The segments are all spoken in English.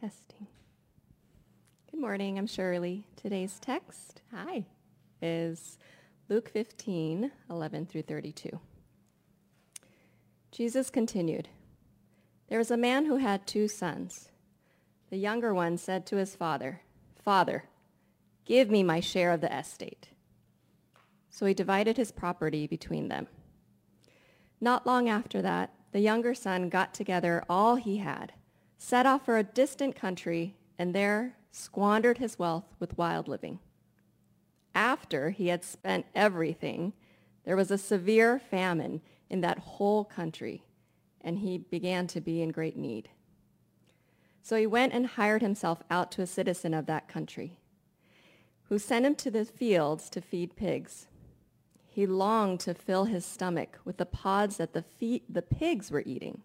Testing. Good morning, I'm Shirley. Today's text, hi, is Luke 15, 11 through 32. Jesus continued, There was a man who had two sons. The younger one said to his father, Father, give me my share of the estate. So he divided his property between them. Not long after that, the younger son got together all he had, set off for a distant country, and there squandered his wealth with wild living. After he had spent everything, there was a severe famine in that whole country, and he began to be in great need. So he went and hired himself out to a citizen of that country, who sent him to the fields to feed pigs. He longed to fill his stomach with the pods that the, fe- the pigs were eating,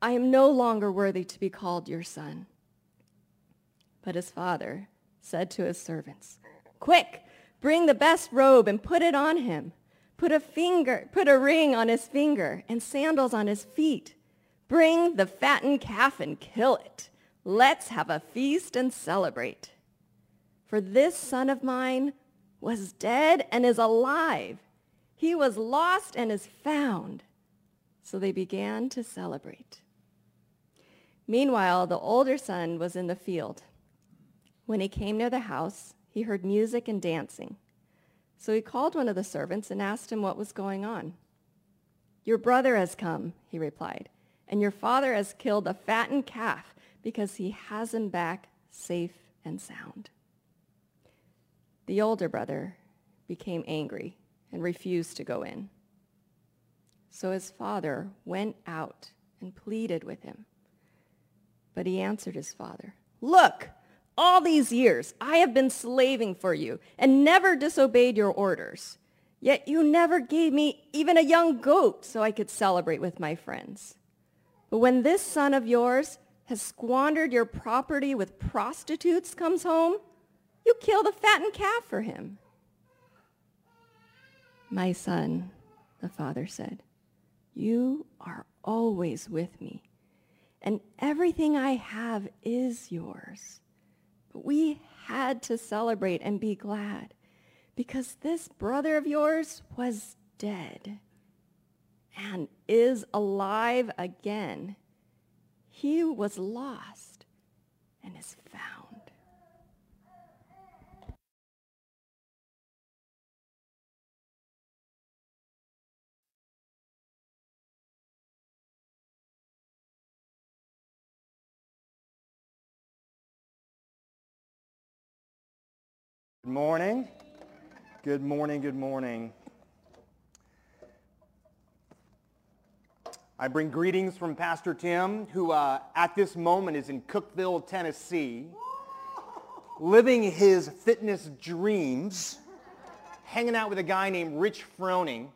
I am no longer worthy to be called your son. But his father said to his servants, Quick, bring the best robe and put it on him. Put a finger, put a ring on his finger and sandals on his feet. Bring the fattened calf and kill it. Let's have a feast and celebrate. For this son of mine was dead and is alive. He was lost and is found. So they began to celebrate. Meanwhile, the older son was in the field. When he came near the house, he heard music and dancing. So he called one of the servants and asked him what was going on. Your brother has come, he replied, and your father has killed a fattened calf because he has him back safe and sound. The older brother became angry and refused to go in. So his father went out and pleaded with him. But he answered his father, Look, all these years I have been slaving for you and never disobeyed your orders. Yet you never gave me even a young goat so I could celebrate with my friends. But when this son of yours has squandered your property with prostitutes comes home, you kill the fattened calf for him. My son, the father said, you are always with me, and everything I have is yours. But we had to celebrate and be glad because this brother of yours was dead and is alive again. He was lost and is found. Good morning. Good morning. Good morning. I bring greetings from Pastor Tim, who uh, at this moment is in Cookeville, Tennessee, living his fitness dreams, hanging out with a guy named Rich Froning.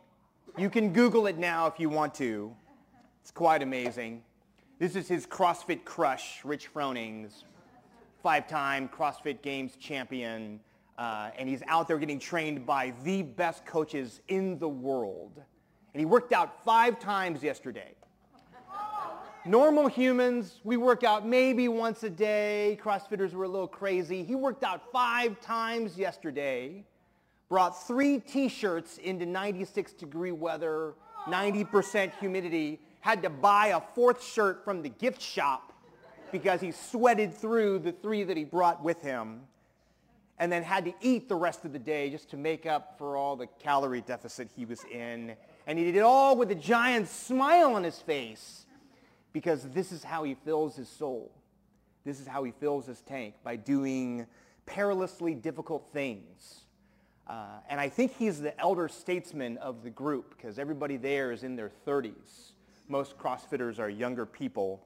You can Google it now if you want to. It's quite amazing. This is his CrossFit crush, Rich Froning's five-time CrossFit Games champion, uh, and he's out there getting trained by the best coaches in the world. And he worked out five times yesterday. Normal humans, we work out maybe once a day. CrossFitters were a little crazy. He worked out five times yesterday, brought three t-shirts into 96 degree weather, 90% humidity, had to buy a fourth shirt from the gift shop because he sweated through the three that he brought with him and then had to eat the rest of the day just to make up for all the calorie deficit he was in. And he did it all with a giant smile on his face because this is how he fills his soul. This is how he fills his tank by doing perilously difficult things. Uh, and I think he's the elder statesman of the group because everybody there is in their 30s. Most CrossFitters are younger people.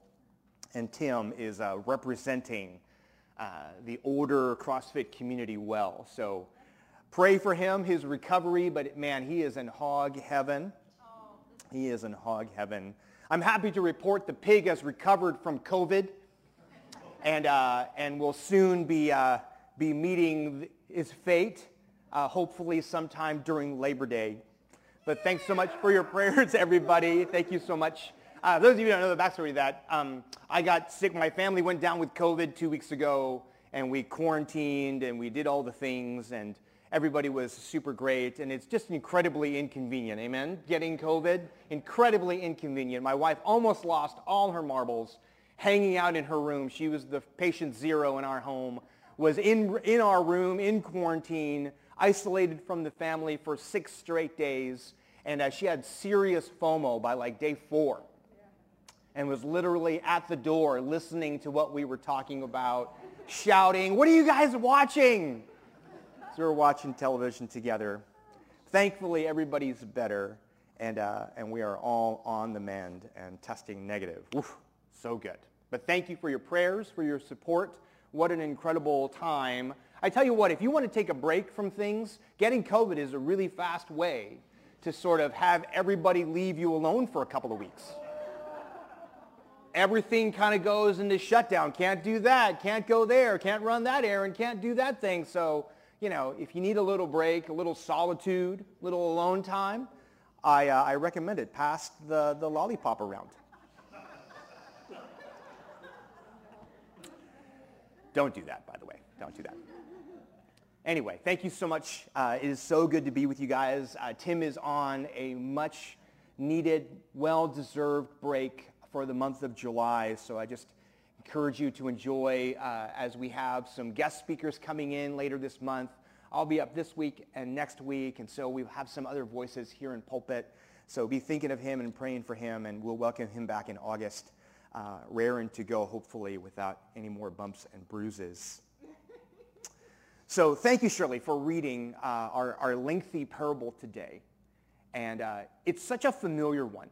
And Tim is uh, representing uh, the older CrossFit community well. So pray for him, his recovery, but man, he is in hog heaven. He is in hog heaven. I'm happy to report the pig has recovered from COVID and, uh, and will soon be, uh, be meeting his fate, uh, hopefully sometime during Labor Day. But thanks so much for your prayers, everybody. Thank you so much. Uh, those of you who don't know the backstory of that, um, I got sick. My family went down with COVID two weeks ago, and we quarantined, and we did all the things, and everybody was super great, and it's just incredibly inconvenient, amen? Getting COVID, incredibly inconvenient. My wife almost lost all her marbles hanging out in her room. She was the patient zero in our home, was in, in our room, in quarantine, isolated from the family for six straight days. And uh, she had serious FOMO by like day four and was literally at the door listening to what we were talking about, shouting, what are you guys watching? So we were watching television together. Thankfully, everybody's better, and, uh, and we are all on the mend and testing negative. Oof, so good. But thank you for your prayers, for your support. What an incredible time. I tell you what, if you want to take a break from things, getting COVID is a really fast way to sort of have everybody leave you alone for a couple of weeks. Everything kind of goes into shutdown. Can't do that. Can't go there. Can't run that errand. Can't do that thing. So, you know, if you need a little break, a little solitude, little alone time, I, uh, I recommend it. Pass the, the lollipop around. Don't do that, by the way. Don't do that. Anyway, thank you so much. Uh, it is so good to be with you guys. Uh, Tim is on a much needed, well-deserved break for the month of July. So I just encourage you to enjoy uh, as we have some guest speakers coming in later this month. I'll be up this week and next week, and so we have some other voices here in pulpit. So be thinking of him and praying for him, and we'll welcome him back in August uh, raring to go, hopefully, without any more bumps and bruises. so thank you, Shirley, for reading uh, our, our lengthy parable today. And uh, it's such a familiar one,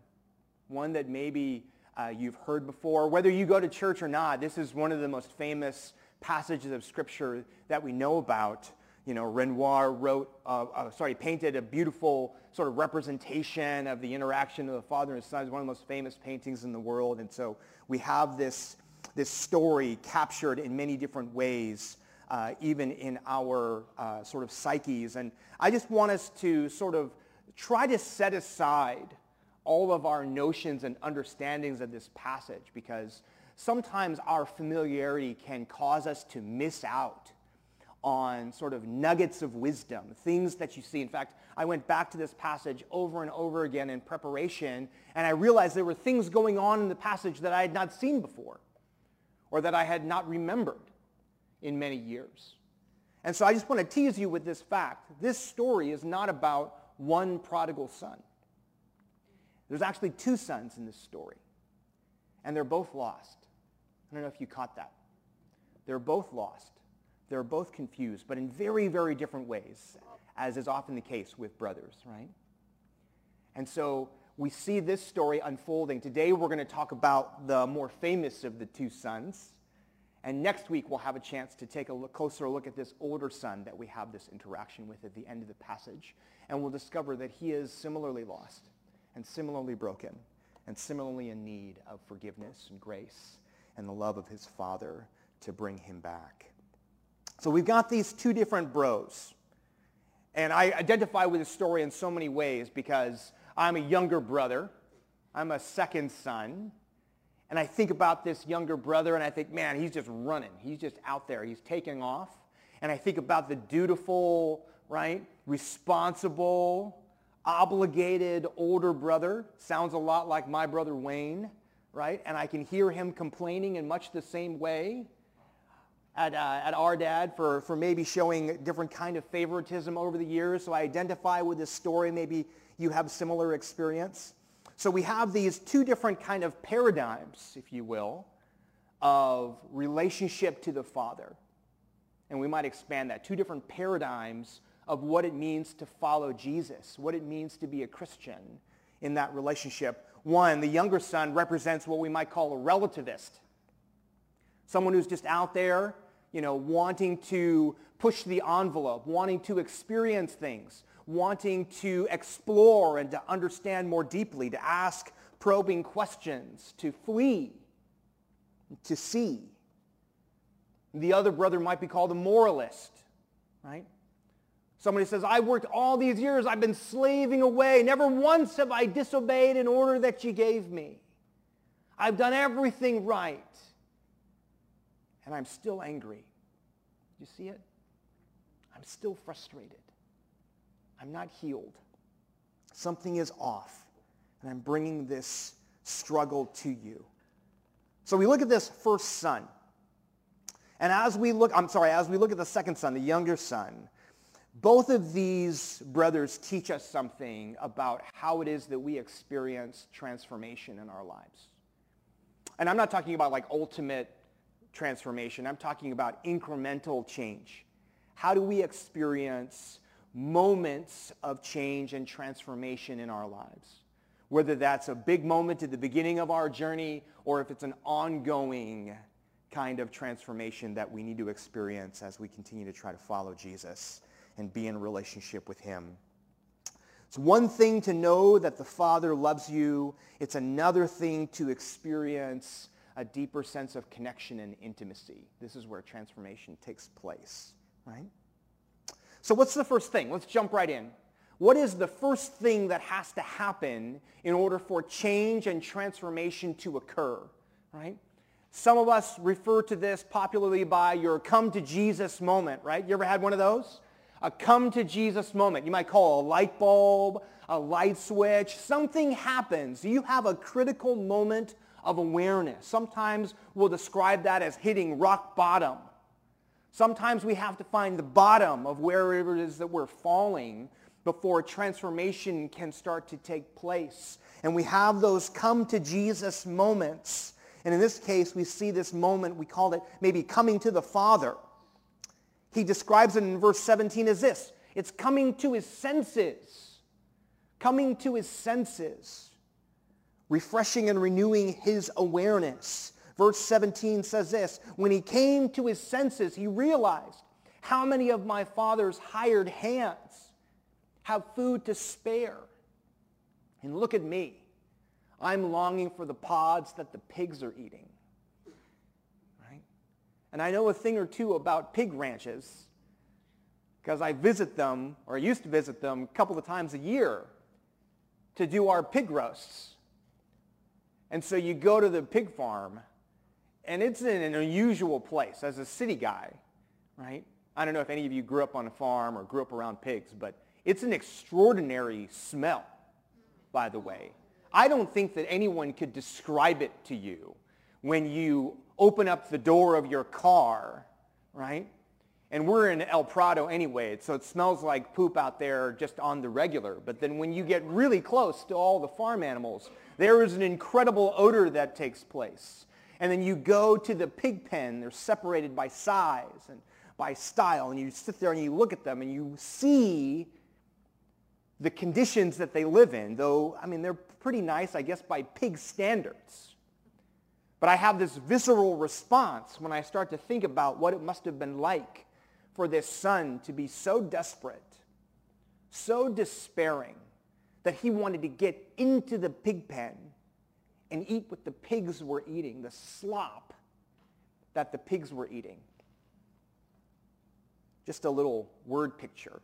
one that maybe uh, you've heard before. Whether you go to church or not, this is one of the most famous passages of Scripture that we know about you know, Renoir wrote, uh, uh, sorry, painted a beautiful sort of representation of the interaction of the father and son. It's one of the most famous paintings in the world. And so we have this, this story captured in many different ways, uh, even in our uh, sort of psyches. And I just want us to sort of try to set aside all of our notions and understandings of this passage because sometimes our familiarity can cause us to miss out on sort of nuggets of wisdom, things that you see. In fact, I went back to this passage over and over again in preparation, and I realized there were things going on in the passage that I had not seen before or that I had not remembered in many years. And so I just want to tease you with this fact. This story is not about one prodigal son. There's actually two sons in this story, and they're both lost. I don't know if you caught that. They're both lost. They're both confused, but in very, very different ways, as is often the case with brothers, right? And so we see this story unfolding. Today we're going to talk about the more famous of the two sons. And next week we'll have a chance to take a look, closer look at this older son that we have this interaction with at the end of the passage. And we'll discover that he is similarly lost and similarly broken and similarly in need of forgiveness and grace and the love of his father to bring him back. So we've got these two different bros. And I identify with this story in so many ways because I'm a younger brother. I'm a second son. And I think about this younger brother and I think, man, he's just running. He's just out there. He's taking off. And I think about the dutiful, right, responsible, obligated older brother. Sounds a lot like my brother Wayne, right? And I can hear him complaining in much the same way at, uh, at our dad for, for maybe showing different kind of favoritism over the years. So I identify with this story. Maybe you have similar experience. So we have these two different kind of paradigms, if you will, of relationship to the Father. And we might expand that. Two different paradigms of what it means to follow Jesus, what it means to be a Christian in that relationship. One, the younger son represents what we might call a relativist. Someone who's just out there, you know, wanting to push the envelope, wanting to experience things, wanting to explore and to understand more deeply, to ask probing questions, to flee, to see. The other brother might be called a moralist, right? Somebody says, I worked all these years, I've been slaving away. Never once have I disobeyed an order that you gave me. I've done everything right. And I'm still angry. You see it? I'm still frustrated. I'm not healed. Something is off. And I'm bringing this struggle to you. So we look at this first son. And as we look, I'm sorry, as we look at the second son, the younger son, both of these brothers teach us something about how it is that we experience transformation in our lives. And I'm not talking about like ultimate transformation. I'm talking about incremental change. How do we experience moments of change and transformation in our lives? Whether that's a big moment at the beginning of our journey or if it's an ongoing kind of transformation that we need to experience as we continue to try to follow Jesus and be in relationship with him. It's one thing to know that the Father loves you. It's another thing to experience a deeper sense of connection and intimacy. This is where transformation takes place, right? So what's the first thing? Let's jump right in. What is the first thing that has to happen in order for change and transformation to occur, right? Some of us refer to this popularly by your come to Jesus moment, right? You ever had one of those? A come to Jesus moment. You might call a light bulb, a light switch. Something happens. You have a critical moment of awareness. Sometimes we'll describe that as hitting rock bottom. Sometimes we have to find the bottom of wherever it is that we're falling before transformation can start to take place. And we have those come to Jesus moments. And in this case, we see this moment, we call it maybe coming to the Father. He describes it in verse 17 as this. It's coming to his senses. Coming to his senses refreshing and renewing his awareness. Verse 17 says this, when he came to his senses, he realized how many of my father's hired hands have food to spare. And look at me. I'm longing for the pods that the pigs are eating. And I know a thing or two about pig ranches because I visit them, or I used to visit them a couple of times a year to do our pig roasts. And so you go to the pig farm, and it's in an unusual place as a city guy, right? I don't know if any of you grew up on a farm or grew up around pigs, but it's an extraordinary smell, by the way. I don't think that anyone could describe it to you when you open up the door of your car, right? And we're in El Prado anyway, so it smells like poop out there just on the regular. But then when you get really close to all the farm animals, there is an incredible odor that takes place. And then you go to the pig pen. They're separated by size and by style. And you sit there and you look at them and you see the conditions that they live in, though, I mean, they're pretty nice, I guess, by pig standards. But I have this visceral response when I start to think about what it must have been like for this son to be so desperate, so despairing, that he wanted to get into the pig pen and eat what the pigs were eating, the slop that the pigs were eating. Just a little word picture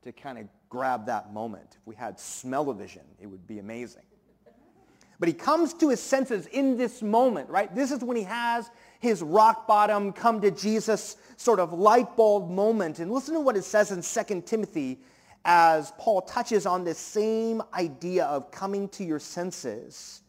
to kind of grab that moment. If we had smell-o-vision, it would be amazing. But he comes to his senses in this moment, right? This is when he has his rock bottom, come to Jesus sort of light bulb moment. And listen to what it says in 2 Timothy as Paul touches on this same idea of coming to your senses.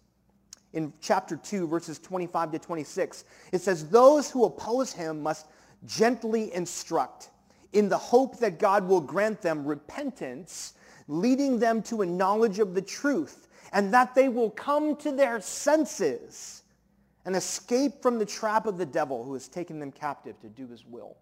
in chapter 2, verses 25 to 26. It says, those who oppose him must gently instruct in the hope that God will grant them repentance, leading them to a knowledge of the truth, and that they will come to their senses and escape from the trap of the devil who has taken them captive to do his will.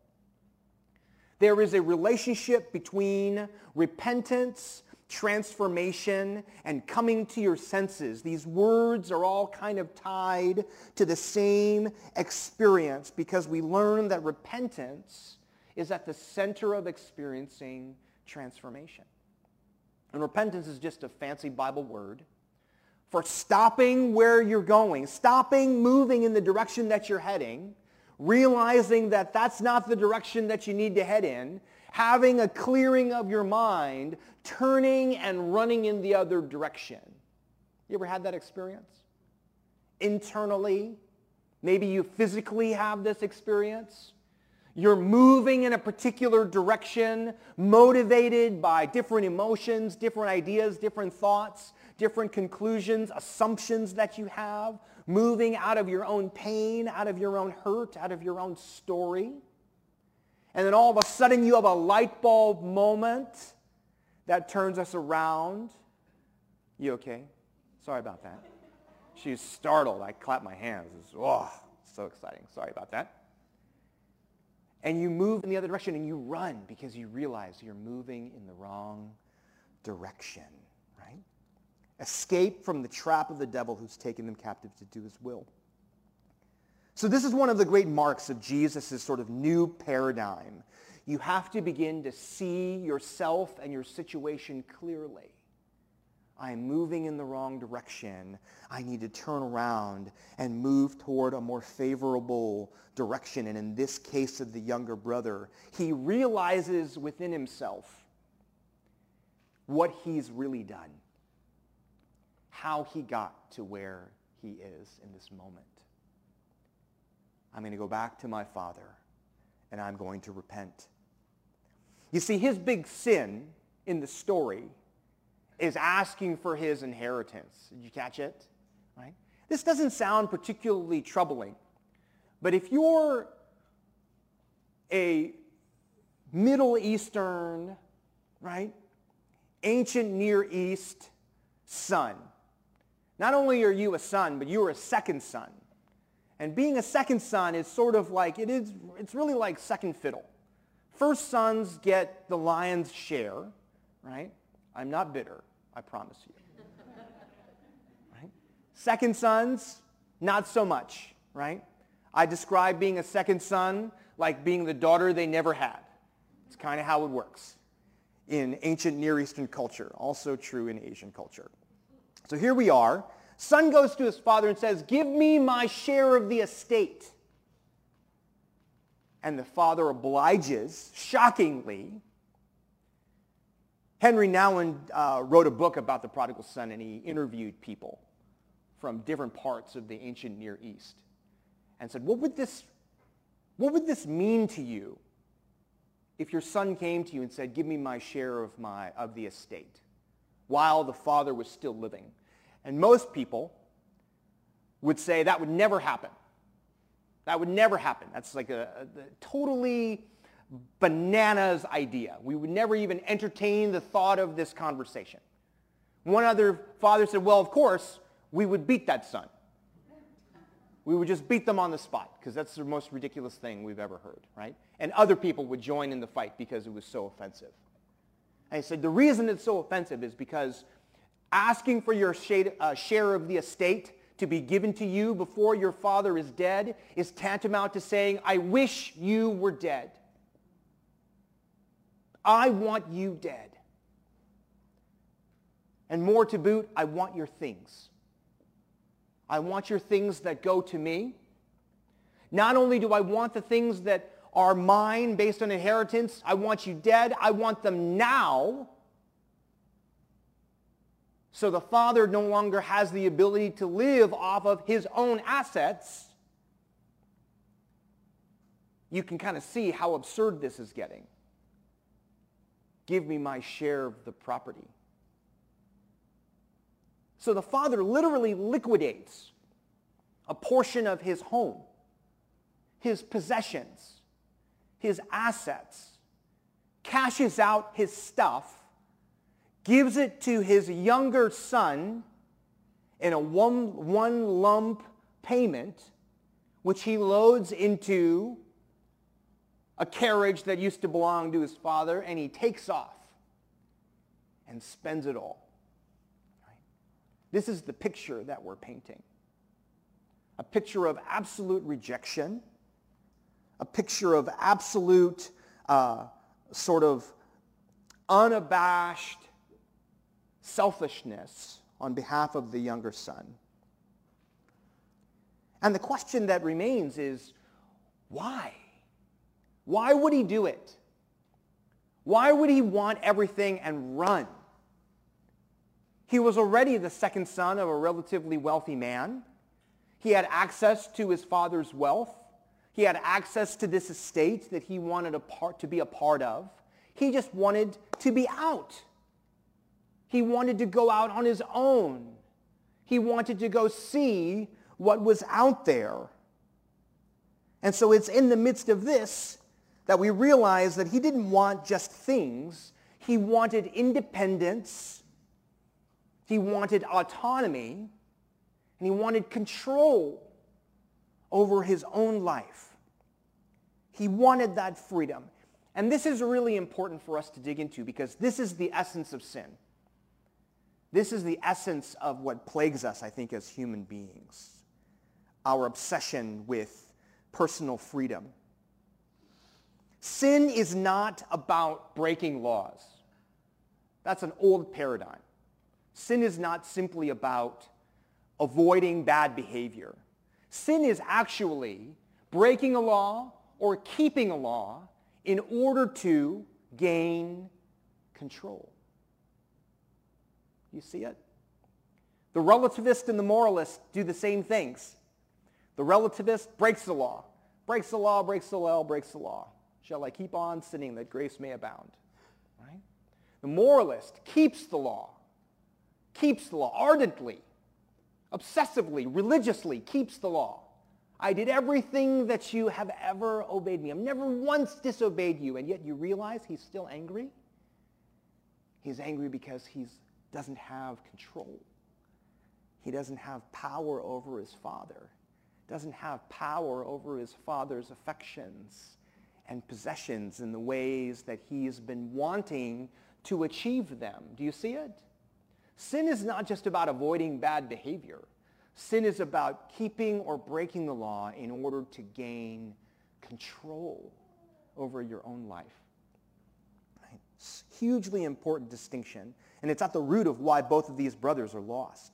There is a relationship between repentance, transformation, and coming to your senses. These words are all kind of tied to the same experience because we learn that repentance is at the center of experiencing transformation. And repentance is just a fancy Bible word for stopping where you're going, stopping moving in the direction that you're heading, realizing that that's not the direction that you need to head in, having a clearing of your mind, turning and running in the other direction. You ever had that experience? Internally, maybe you physically have this experience. You're moving in a particular direction, motivated by different emotions, different ideas, different thoughts, different conclusions, assumptions that you have, moving out of your own pain, out of your own hurt, out of your own story. And then all of a sudden you have a light bulb moment that turns us around. You okay? Sorry about that. She's startled. I clap my hands. It's, oh, so exciting. Sorry about that. And you move in the other direction and you run because you realize you're moving in the wrong direction? Escape from the trap of the devil who's taken them captive to do his will. So this is one of the great marks of Jesus' sort of new paradigm. You have to begin to see yourself and your situation clearly. I am moving in the wrong direction. I need to turn around and move toward a more favorable direction. And in this case of the younger brother, he realizes within himself what he's really done, how he got to where he is in this moment. I'm going to go back to my father and I'm going to repent. You see, his big sin in the story is asking for his inheritance. Did you catch it? Right? This doesn't sound particularly troubling, but if you're a Middle Eastern, right, ancient Near East son, not only are you a son, but you are a second son. And being a second son is sort of like, it is, it's really like second fiddle. First sons get the lion's share, right? I'm not bitter, I promise you. right? Second sons, not so much, right? I describe being a second son like being the daughter they never had. It's kind of how it works in ancient Near Eastern culture, also true in Asian culture. So here we are. Son goes to his father and says, give me my share of the estate. And the father obliges, shockingly, Henry Nouwen uh, wrote a book about the prodigal son, and he interviewed people from different parts of the ancient Near East and said, what would this, what would this mean to you if your son came to you and said, give me my share of, my, of the estate while the father was still living? And most people would say that would never happen. That would never happen. That's like a, a, a totally bananas idea. We would never even entertain the thought of this conversation. One other father said, well, of course, we would beat that son. We would just beat them on the spot because that's the most ridiculous thing we've ever heard, right? And other people would join in the fight because it was so offensive. He said, the reason it's so offensive is because asking for your uh, share of the estate to be given to you before your father is dead is tantamount to saying, I wish you were dead. I want you dead. And more to boot, I want your things. I want your things that go to me. Not only do I want the things that are mine based on inheritance, I want you dead. I want them now. So the father no longer has the ability to live off of his own assets. You can kind of see how absurd this is getting. Give me my share of the property. So the father literally liquidates a portion of his home, his possessions, his assets, cashes out his stuff, gives it to his younger son in a one, one lump payment, which he loads into a carriage that used to belong to his father, and he takes off and spends it all. This is the picture that we're painting. A picture of absolute rejection, a picture of absolute uh, sort of unabashed selfishness on behalf of the younger son. And the question that remains is, why? Why would he do it? Why would he want everything and run? He was already the second son of a relatively wealthy man. He had access to his father's wealth. He had access to this estate that he wanted a part, to be a part of. He just wanted to be out. He wanted to go out on his own. He wanted to go see what was out there. And so it's in the midst of this that we realize that he didn't want just things. He wanted independence. He wanted autonomy. And he wanted control over his own life. He wanted that freedom. And this is really important for us to dig into because this is the essence of sin. This is the essence of what plagues us, I think, as human beings. Our obsession with personal freedom. Sin is not about breaking laws. That's an old paradigm. Sin is not simply about avoiding bad behavior. Sin is actually breaking a law or keeping a law in order to gain control. You see it? The relativist and the moralist do the same things. The relativist breaks the law. Breaks the law, breaks the law, breaks the law. Shall I keep on sinning that grace may abound? Right? The moralist keeps the law. Keeps the law ardently, obsessively, religiously keeps the law. I did everything that you have ever obeyed me. I've never once disobeyed you, and yet you realize he's still angry? He's angry because he doesn't have control. He doesn't have power over his father. Doesn't have power over his father's affections and possessions in the ways that he's been wanting to achieve them. Do you see it? Sin is not just about avoiding bad behavior. Sin is about keeping or breaking the law in order to gain control over your own life. Hugely important distinction, and it's at the root of why both of these brothers are lost.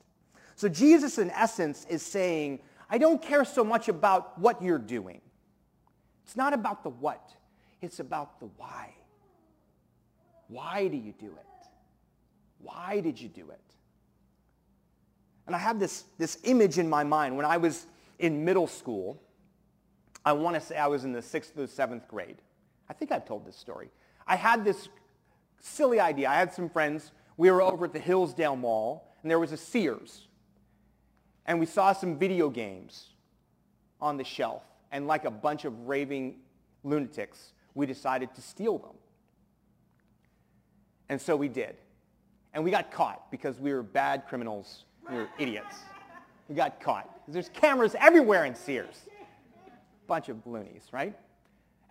So Jesus, in essence, is saying, I don't care so much about what you're doing. It's not about the what. It's about the why. Why do you do it? Why did you do it? And I have this, this image in my mind. When I was in middle school, I want to say I was in the sixth or seventh grade. I think I've told this story. I had this silly idea. I had some friends. We were over at the Hillsdale Mall, and there was a Sears. And we saw some video games on the shelf. And like a bunch of raving lunatics, we decided to steal them. And so we did. And we got caught because we were bad criminals We were idiots. We got caught. There's cameras everywhere in Sears. Bunch of loonies, right?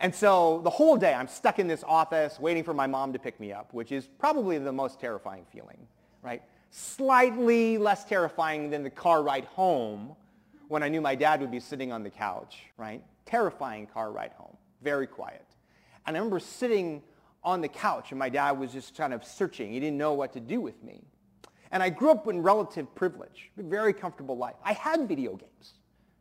And so the whole day I'm stuck in this office waiting for my mom to pick me up, which is probably the most terrifying feeling, right? Slightly less terrifying than the car ride home when I knew my dad would be sitting on the couch, right? Terrifying car ride home. Very quiet. And I remember sitting on the couch and my dad was just kind of searching. He didn't know what to do with me. And I grew up in relative privilege, a very comfortable life. I had video games.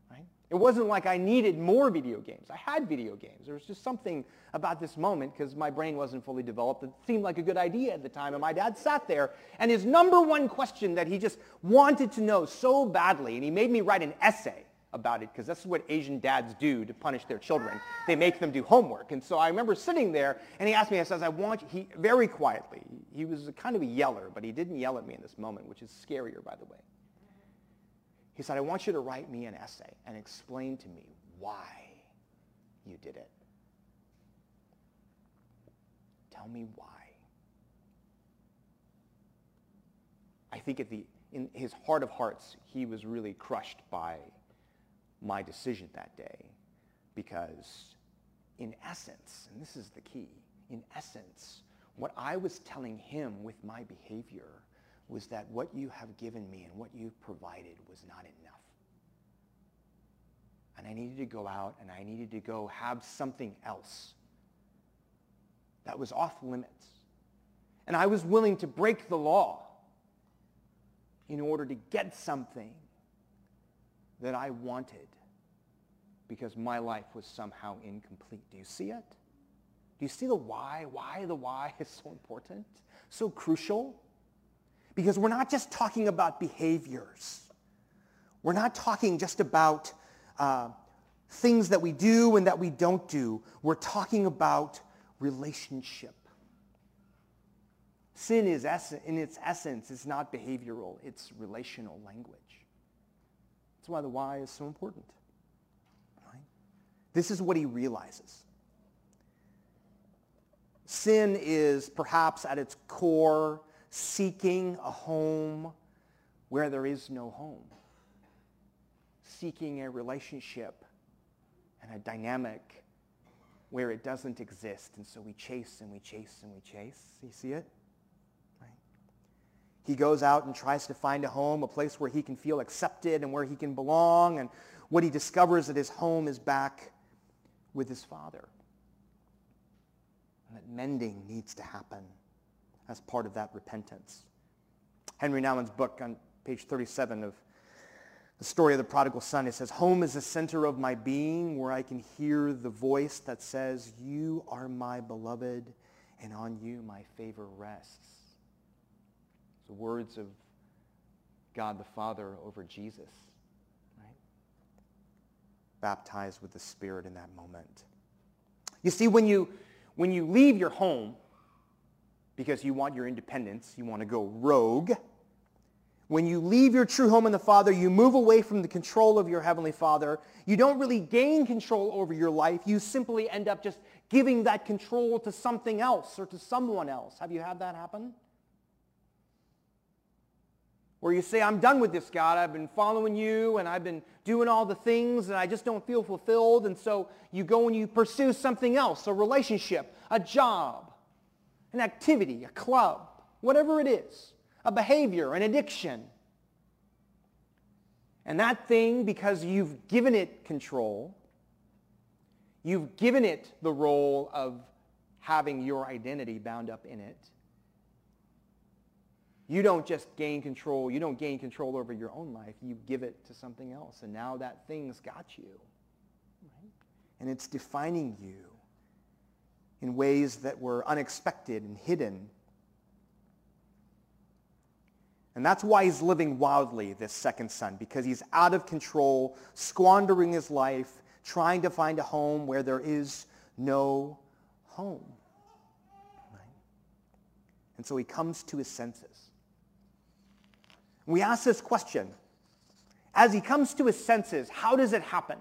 Right? It wasn't like I needed more video games. I had video games. There was just something about this moment because my brain wasn't fully developed that seemed like a good idea at the time. And my dad sat there and his number one question that he just wanted to know so badly, and he made me write an essay about it because that's what Asian dads do to punish their children. They make them do homework. And so I remember sitting there and he asked me, he says, I want you, he, very quietly, he was kind of a yeller, but he didn't yell at me in this moment, which is scarier, by the way. He said, I want you to write me an essay and explain to me why you did it. Tell me why. I think at the, in his heart of hearts, he was really crushed by my decision that day because in essence, and this is the key, in essence, what I was telling him with my behavior was that what you have given me and what you've provided was not enough. And I needed to go out and I needed to go have something else that was off limits. And I was willing to break the law in order to get something that I wanted because my life was somehow incomplete. Do you see it? Do you see the why? Why the why is so important, so crucial? Because we're not just talking about behaviors. We're not talking just about uh, things that we do and that we don't do. We're talking about relationship. Sin is in its essence is not behavioral, it's relational language. That's why the why is so important. Right? This is what he realizes. Sin is perhaps at its core seeking a home where there is no home. Seeking a relationship and a dynamic where it doesn't exist. And so we chase and we chase and we chase. You see it? He goes out and tries to find a home, a place where he can feel accepted and where he can belong. And what he discovers that his home is back with his father. And that mending needs to happen as part of that repentance. Henry Nouwen's book on page 37 of the story of the prodigal son, it says, home is the center of my being where I can hear the voice that says, you are my beloved and on you my favor rests. The words of God the Father over Jesus, right? Baptized with the Spirit in that moment. You see, when you, when you leave your home because you want your independence, you want to go rogue, when you leave your true home in the Father, you move away from the control of your Heavenly Father. You don't really gain control over your life. You simply end up just giving that control to something else or to someone else. Have you had that happen? Where you say, I'm done with this, God. I've been following you and I've been doing all the things and I just don't feel fulfilled. And so you go and you pursue something else, a relationship, a job, an activity, a club, whatever it is a behavior, an addiction. And that thing, because you've given it control, you've given it the role of having your identity bound up in it. You don't just gain control. You don't gain control over your own life. You give it to something else. And now that thing's got you. Right? And it's defining you in ways that were unexpected and hidden and that's why he's living wildly, this second son, because he's out of control, squandering his life, trying to find a home where there is no home. Right? And so he comes to his senses. We ask this question. As he comes to his senses, how does it happen?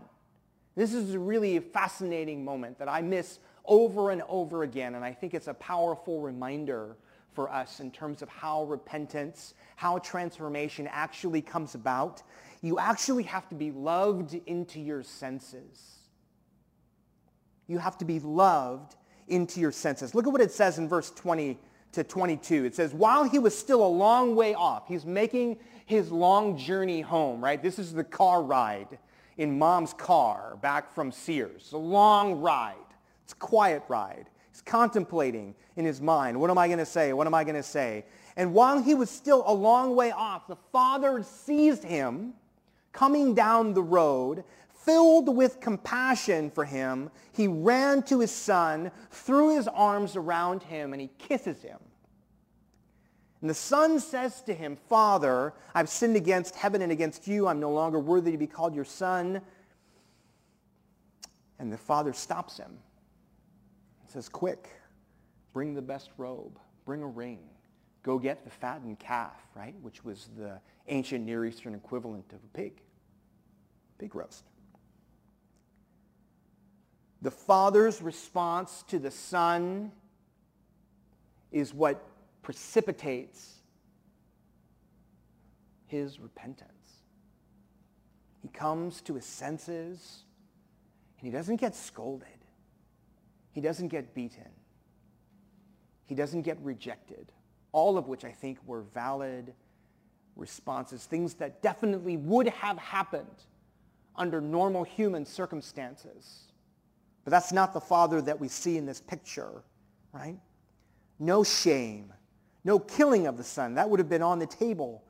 This is a really fascinating moment that I miss over and over again, and I think it's a powerful reminder for us in terms of how repentance, how transformation actually comes about. You actually have to be loved into your senses. You have to be loved into your senses. Look at what it says in verse 20 to 22. It says, while he was still a long way off, he's making his long journey home, right? This is the car ride in mom's car back from Sears. It's a long ride. It's a quiet ride. He's contemplating in his mind, what am I going to say? What am I going to say? And while he was still a long way off, the father seized him coming down the road, filled with compassion for him. He ran to his son, threw his arms around him, and he kisses him. And the son says to him, Father, I've sinned against heaven and against you. I'm no longer worthy to be called your son. And the father stops him says, quick, bring the best robe, bring a ring, go get the fattened calf, right, which was the ancient Near Eastern equivalent of a pig. Pig roast. The Father's response to the Son is what precipitates his repentance. He comes to his senses and he doesn't get scolded. He doesn't get beaten. He doesn't get rejected. All of which I think were valid responses, things that definitely would have happened under normal human circumstances. But that's not the father that we see in this picture, right? No shame, no killing of the son. That would have been on the table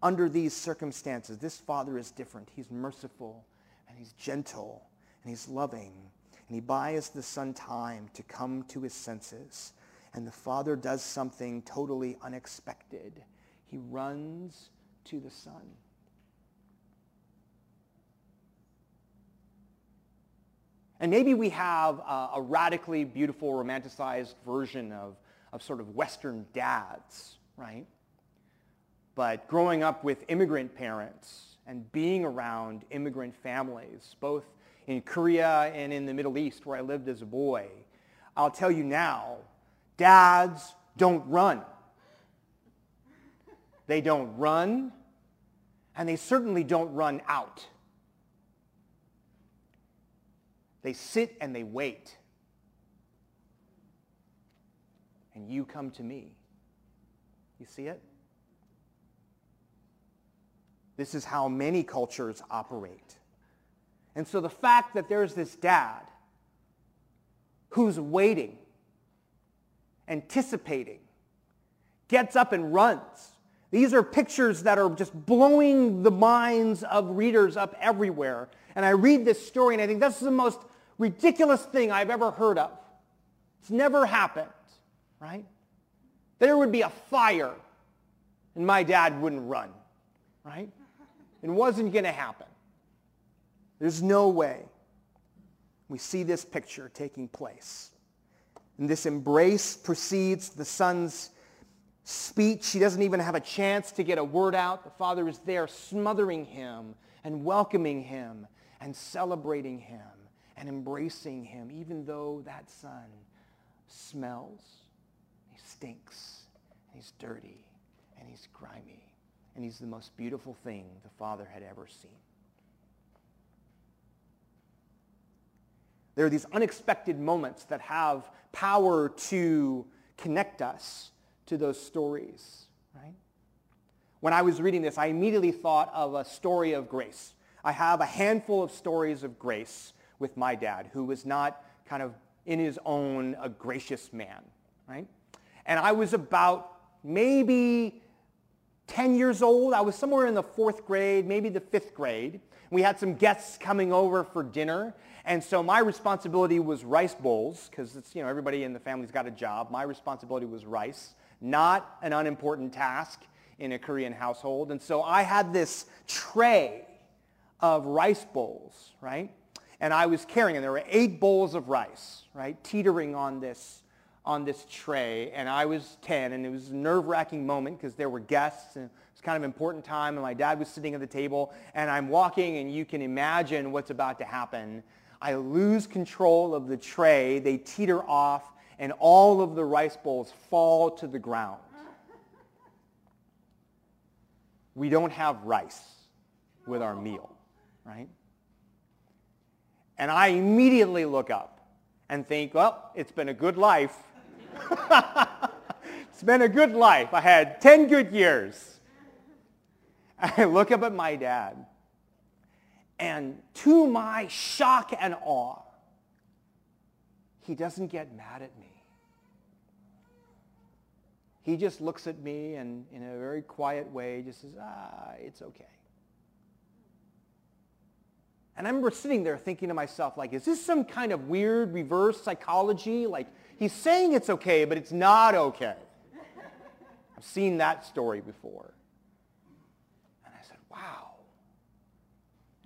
under these circumstances. This father is different. He's merciful and he's gentle and he's loving. And he buys the son time to come to his senses. And the father does something totally unexpected. He runs to the son. And maybe we have a, a, radically beautiful, romanticized version of, of sort of Western dads, right? But growing up with immigrant parents and being around immigrant families, both in Korea and in the Middle East where I lived as a boy, I'll tell you now, dads don't run. They don't run, and they certainly don't run out. They sit and they wait. And you come to me. You see it? This is how many cultures operate. And so the fact that there's this dad who's waiting, anticipating, gets up and runs. These are pictures that are just blowing the minds of readers up everywhere. And I read this story and I think this is the most ridiculous thing I've ever heard of. It's never happened, right? There would be a fire and my dad wouldn't run, right? It wasn't going to happen. There's no way. We see this picture taking place. And this embrace precedes the son's speech. He doesn't even have a chance to get a word out. The father is there smothering him and welcoming him and celebrating him and embracing him, even though that son smells, stinks, and he's dirty, and he's grimy and he's the most beautiful thing the Father had ever seen. There are these unexpected moments that have power to connect us to those stories, right? When I was reading this, I immediately thought of a story of grace. I have a handful of stories of grace with my dad, who was not kind of in his own a gracious man, right? And I was about maybe 10 years old. I was somewhere in the fourth grade, maybe the fifth grade. We had some guests coming over for dinner. And so my responsibility was rice bowls because it's, you know, everybody in the family's got a job. My responsibility was rice, not an unimportant task in a Korean household. And so I had this tray of rice bowls, right? And I was carrying, and there were eight bowls of rice, right, teetering on this on this tray, and I was 10, and it was a nerve-wracking moment because there were guests, and it was kind of an important time, and my dad was sitting at the table, and I'm walking, and you can imagine what's about to happen. I lose control of the tray, they teeter off, and all of the rice bowls fall to the ground. We don't have rice with our meal, right? And I immediately look up and think, well, it's been a good life it's been a good life. I had 10 good years. I look up at my dad, and to my shock and awe, he doesn't get mad at me. He just looks at me and in a very quiet way just says, ah, it's okay. And I remember sitting there thinking to myself, like, is this some kind of weird reverse psychology? Like, He's saying it's okay, but it's not okay. I've seen that story before. And I said, wow.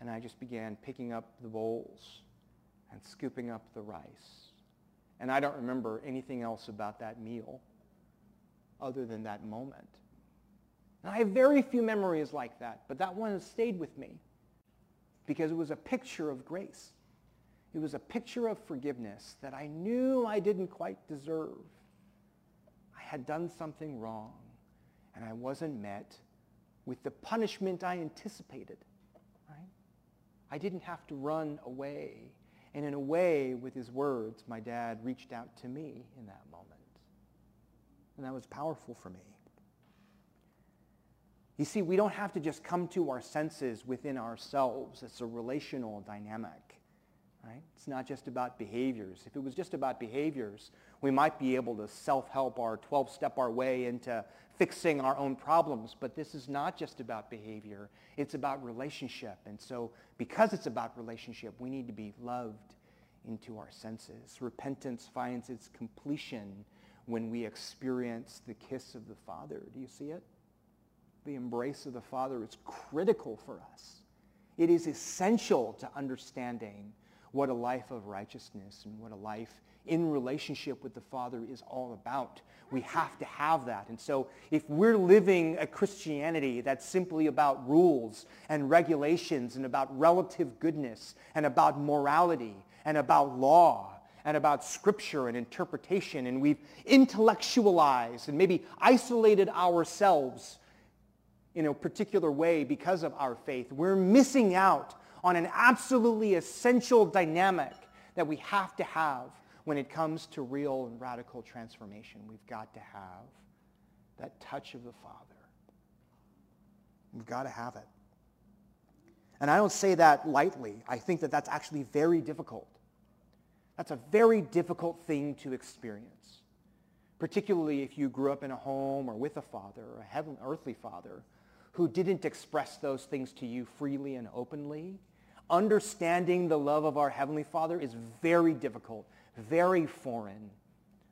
And I just began picking up the bowls and scooping up the rice. And I don't remember anything else about that meal other than that moment. And I have very few memories like that, but that one has stayed with me. because it was a picture of grace. It was a picture of forgiveness that I knew I didn't quite deserve. I had done something wrong, and I wasn't met with the punishment I anticipated. Right? I didn't have to run away. And in a way, with his words, my dad reached out to me in that moment. And that was powerful for me. You see, we don't have to just come to our senses within ourselves. It's a relational dynamic, right? It's not just about behaviors. If it was just about behaviors, we might be able to self-help our 12-step our way into fixing our own problems. But this is not just about behavior. It's about relationship. And so because it's about relationship, we need to be loved into our senses. Repentance finds its completion when we experience the kiss of the Father. Do you see it? the embrace of the Father is critical for us. It is essential to understanding what a life of righteousness and what a life in relationship with the Father is all about. We have to have that. And so if we're living a Christianity that's simply about rules and regulations and about relative goodness and about morality and about law and about scripture and interpretation and we've intellectualized and maybe isolated ourselves in a particular way because of our faith. We're missing out on an absolutely essential dynamic that we have to have when it comes to real and radical transformation. We've got to have that touch of the Father. We've got to have it. And I don't say that lightly. I think that that's actually very difficult. That's a very difficult thing to experience, particularly if you grew up in a home or with a father, a heavenly, earthly father, who didn't express those things to you freely and openly, understanding the love of our Heavenly Father is very difficult, very foreign,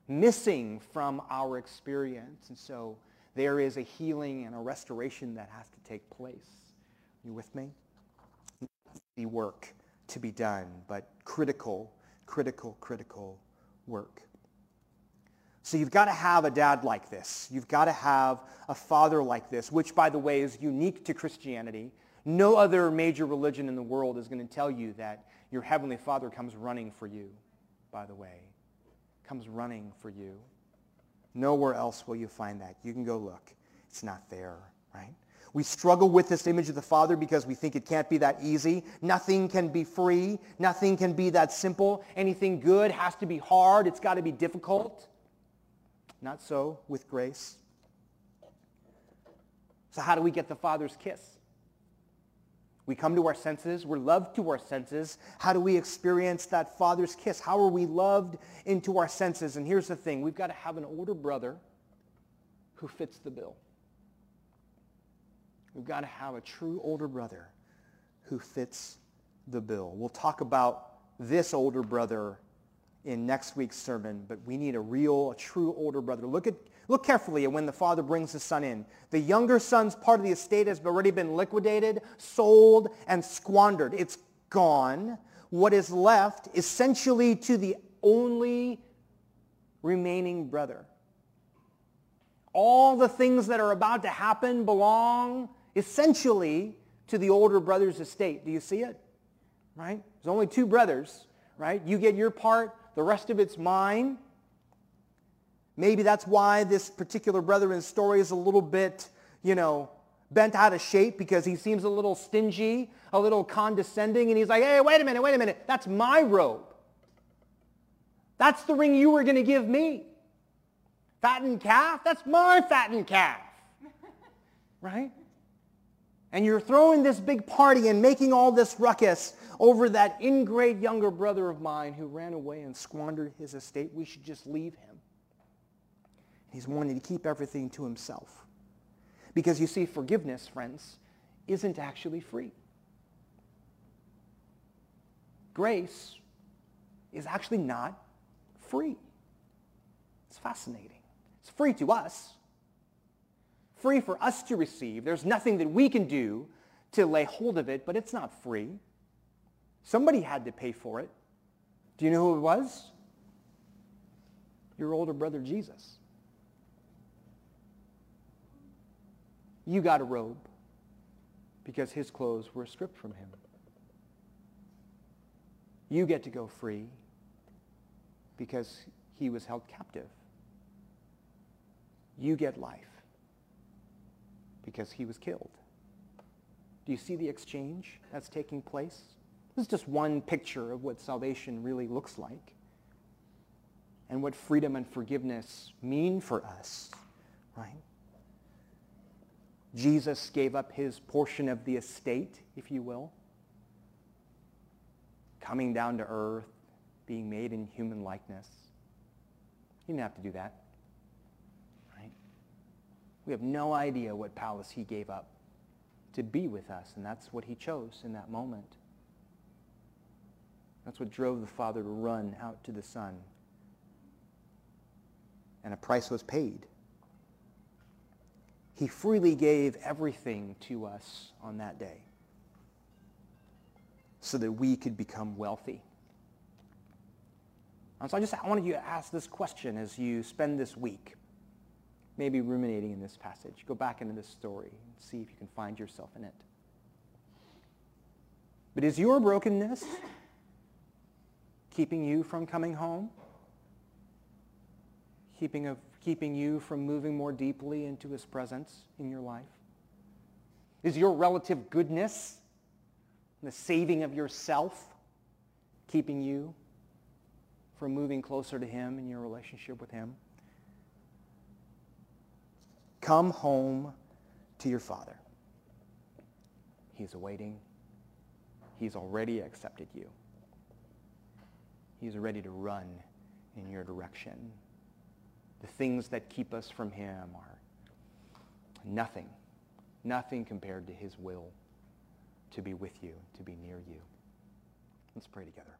missing from our experience. And so there is a healing and a restoration that has to take place. Are you with me? The work to be done, but critical, critical, critical work. So you've got to have a dad like this. You've got to have a father like this, which, by the way, is unique to Christianity. No other major religion in the world is going to tell you that your heavenly father comes running for you, by the way. Comes running for you. Nowhere else will you find that. You can go look. It's not there, right? We struggle with this image of the Father because we think it can't be that easy. Nothing can be free. Nothing can be that simple. Anything good has to be hard. It's got to be difficult. Not so with grace. So how do we get the Father's kiss? We come to our senses. We're loved to our senses. How do we experience that Father's kiss? How are we loved into our senses? And here's the thing. We've got to have an older brother who fits the bill. We've got to have a true older brother who fits the bill. We'll talk about this older brother in next week's sermon, but we need a real, a true older brother. Look at Look carefully at when the father brings the son in. The younger son's part of the estate has already been liquidated, sold, and squandered. It's gone. What is left essentially to the only remaining brother. All the things that are about to happen belong essentially to the older brother's estate. Do you see it? Right? There's only two brothers, right? You get your part, the rest of it's mine. Maybe that's why this particular brother in the story is a little bit, you know, bent out of shape because he seems a little stingy, a little condescending, and he's like, hey, wait a minute, wait a minute. That's my robe. That's the ring you were going to give me. Fattened calf? That's my fattened calf. right? And you're throwing this big party and making all this ruckus over that ingrate younger brother of mine who ran away and squandered his estate. We should just leave him. He's wanting to keep everything to himself. Because you see, forgiveness, friends, isn't actually free. Grace is actually not free. It's fascinating. It's free to us. Free for us to receive. There's nothing that we can do to lay hold of it, but it's not free. Somebody had to pay for it. Do you know who it was? Your older brother Jesus. You got a robe because his clothes were stripped from him. You get to go free because he was held captive. You get life because he was killed. Do you see the exchange that's taking place? This is just one picture of what salvation really looks like and what freedom and forgiveness mean for us, right? Jesus gave up his portion of the estate, if you will, coming down to earth, being made in human likeness. He didn't have to do that. Right? We have no idea what palace he gave up to be with us, and that's what he chose in that moment. That's what drove the Father to run out to the Son. And a price was paid. He freely gave everything to us on that day so that we could become wealthy. And so I just I wanted you to ask this question as you spend this week, maybe ruminating in this passage. Go back into this story and see if you can find yourself in it. But is your brokenness keeping you from coming home? Keeping, of, keeping you from moving more deeply into his presence in your life? Is your relative goodness the saving of yourself keeping you from moving closer to him in your relationship with him? Come home to your Father. He's awaiting. He's already accepted you. He's ready to run in your direction. The things that keep us from him are nothing, nothing compared to his will to be with you, to be near you. Let's pray together.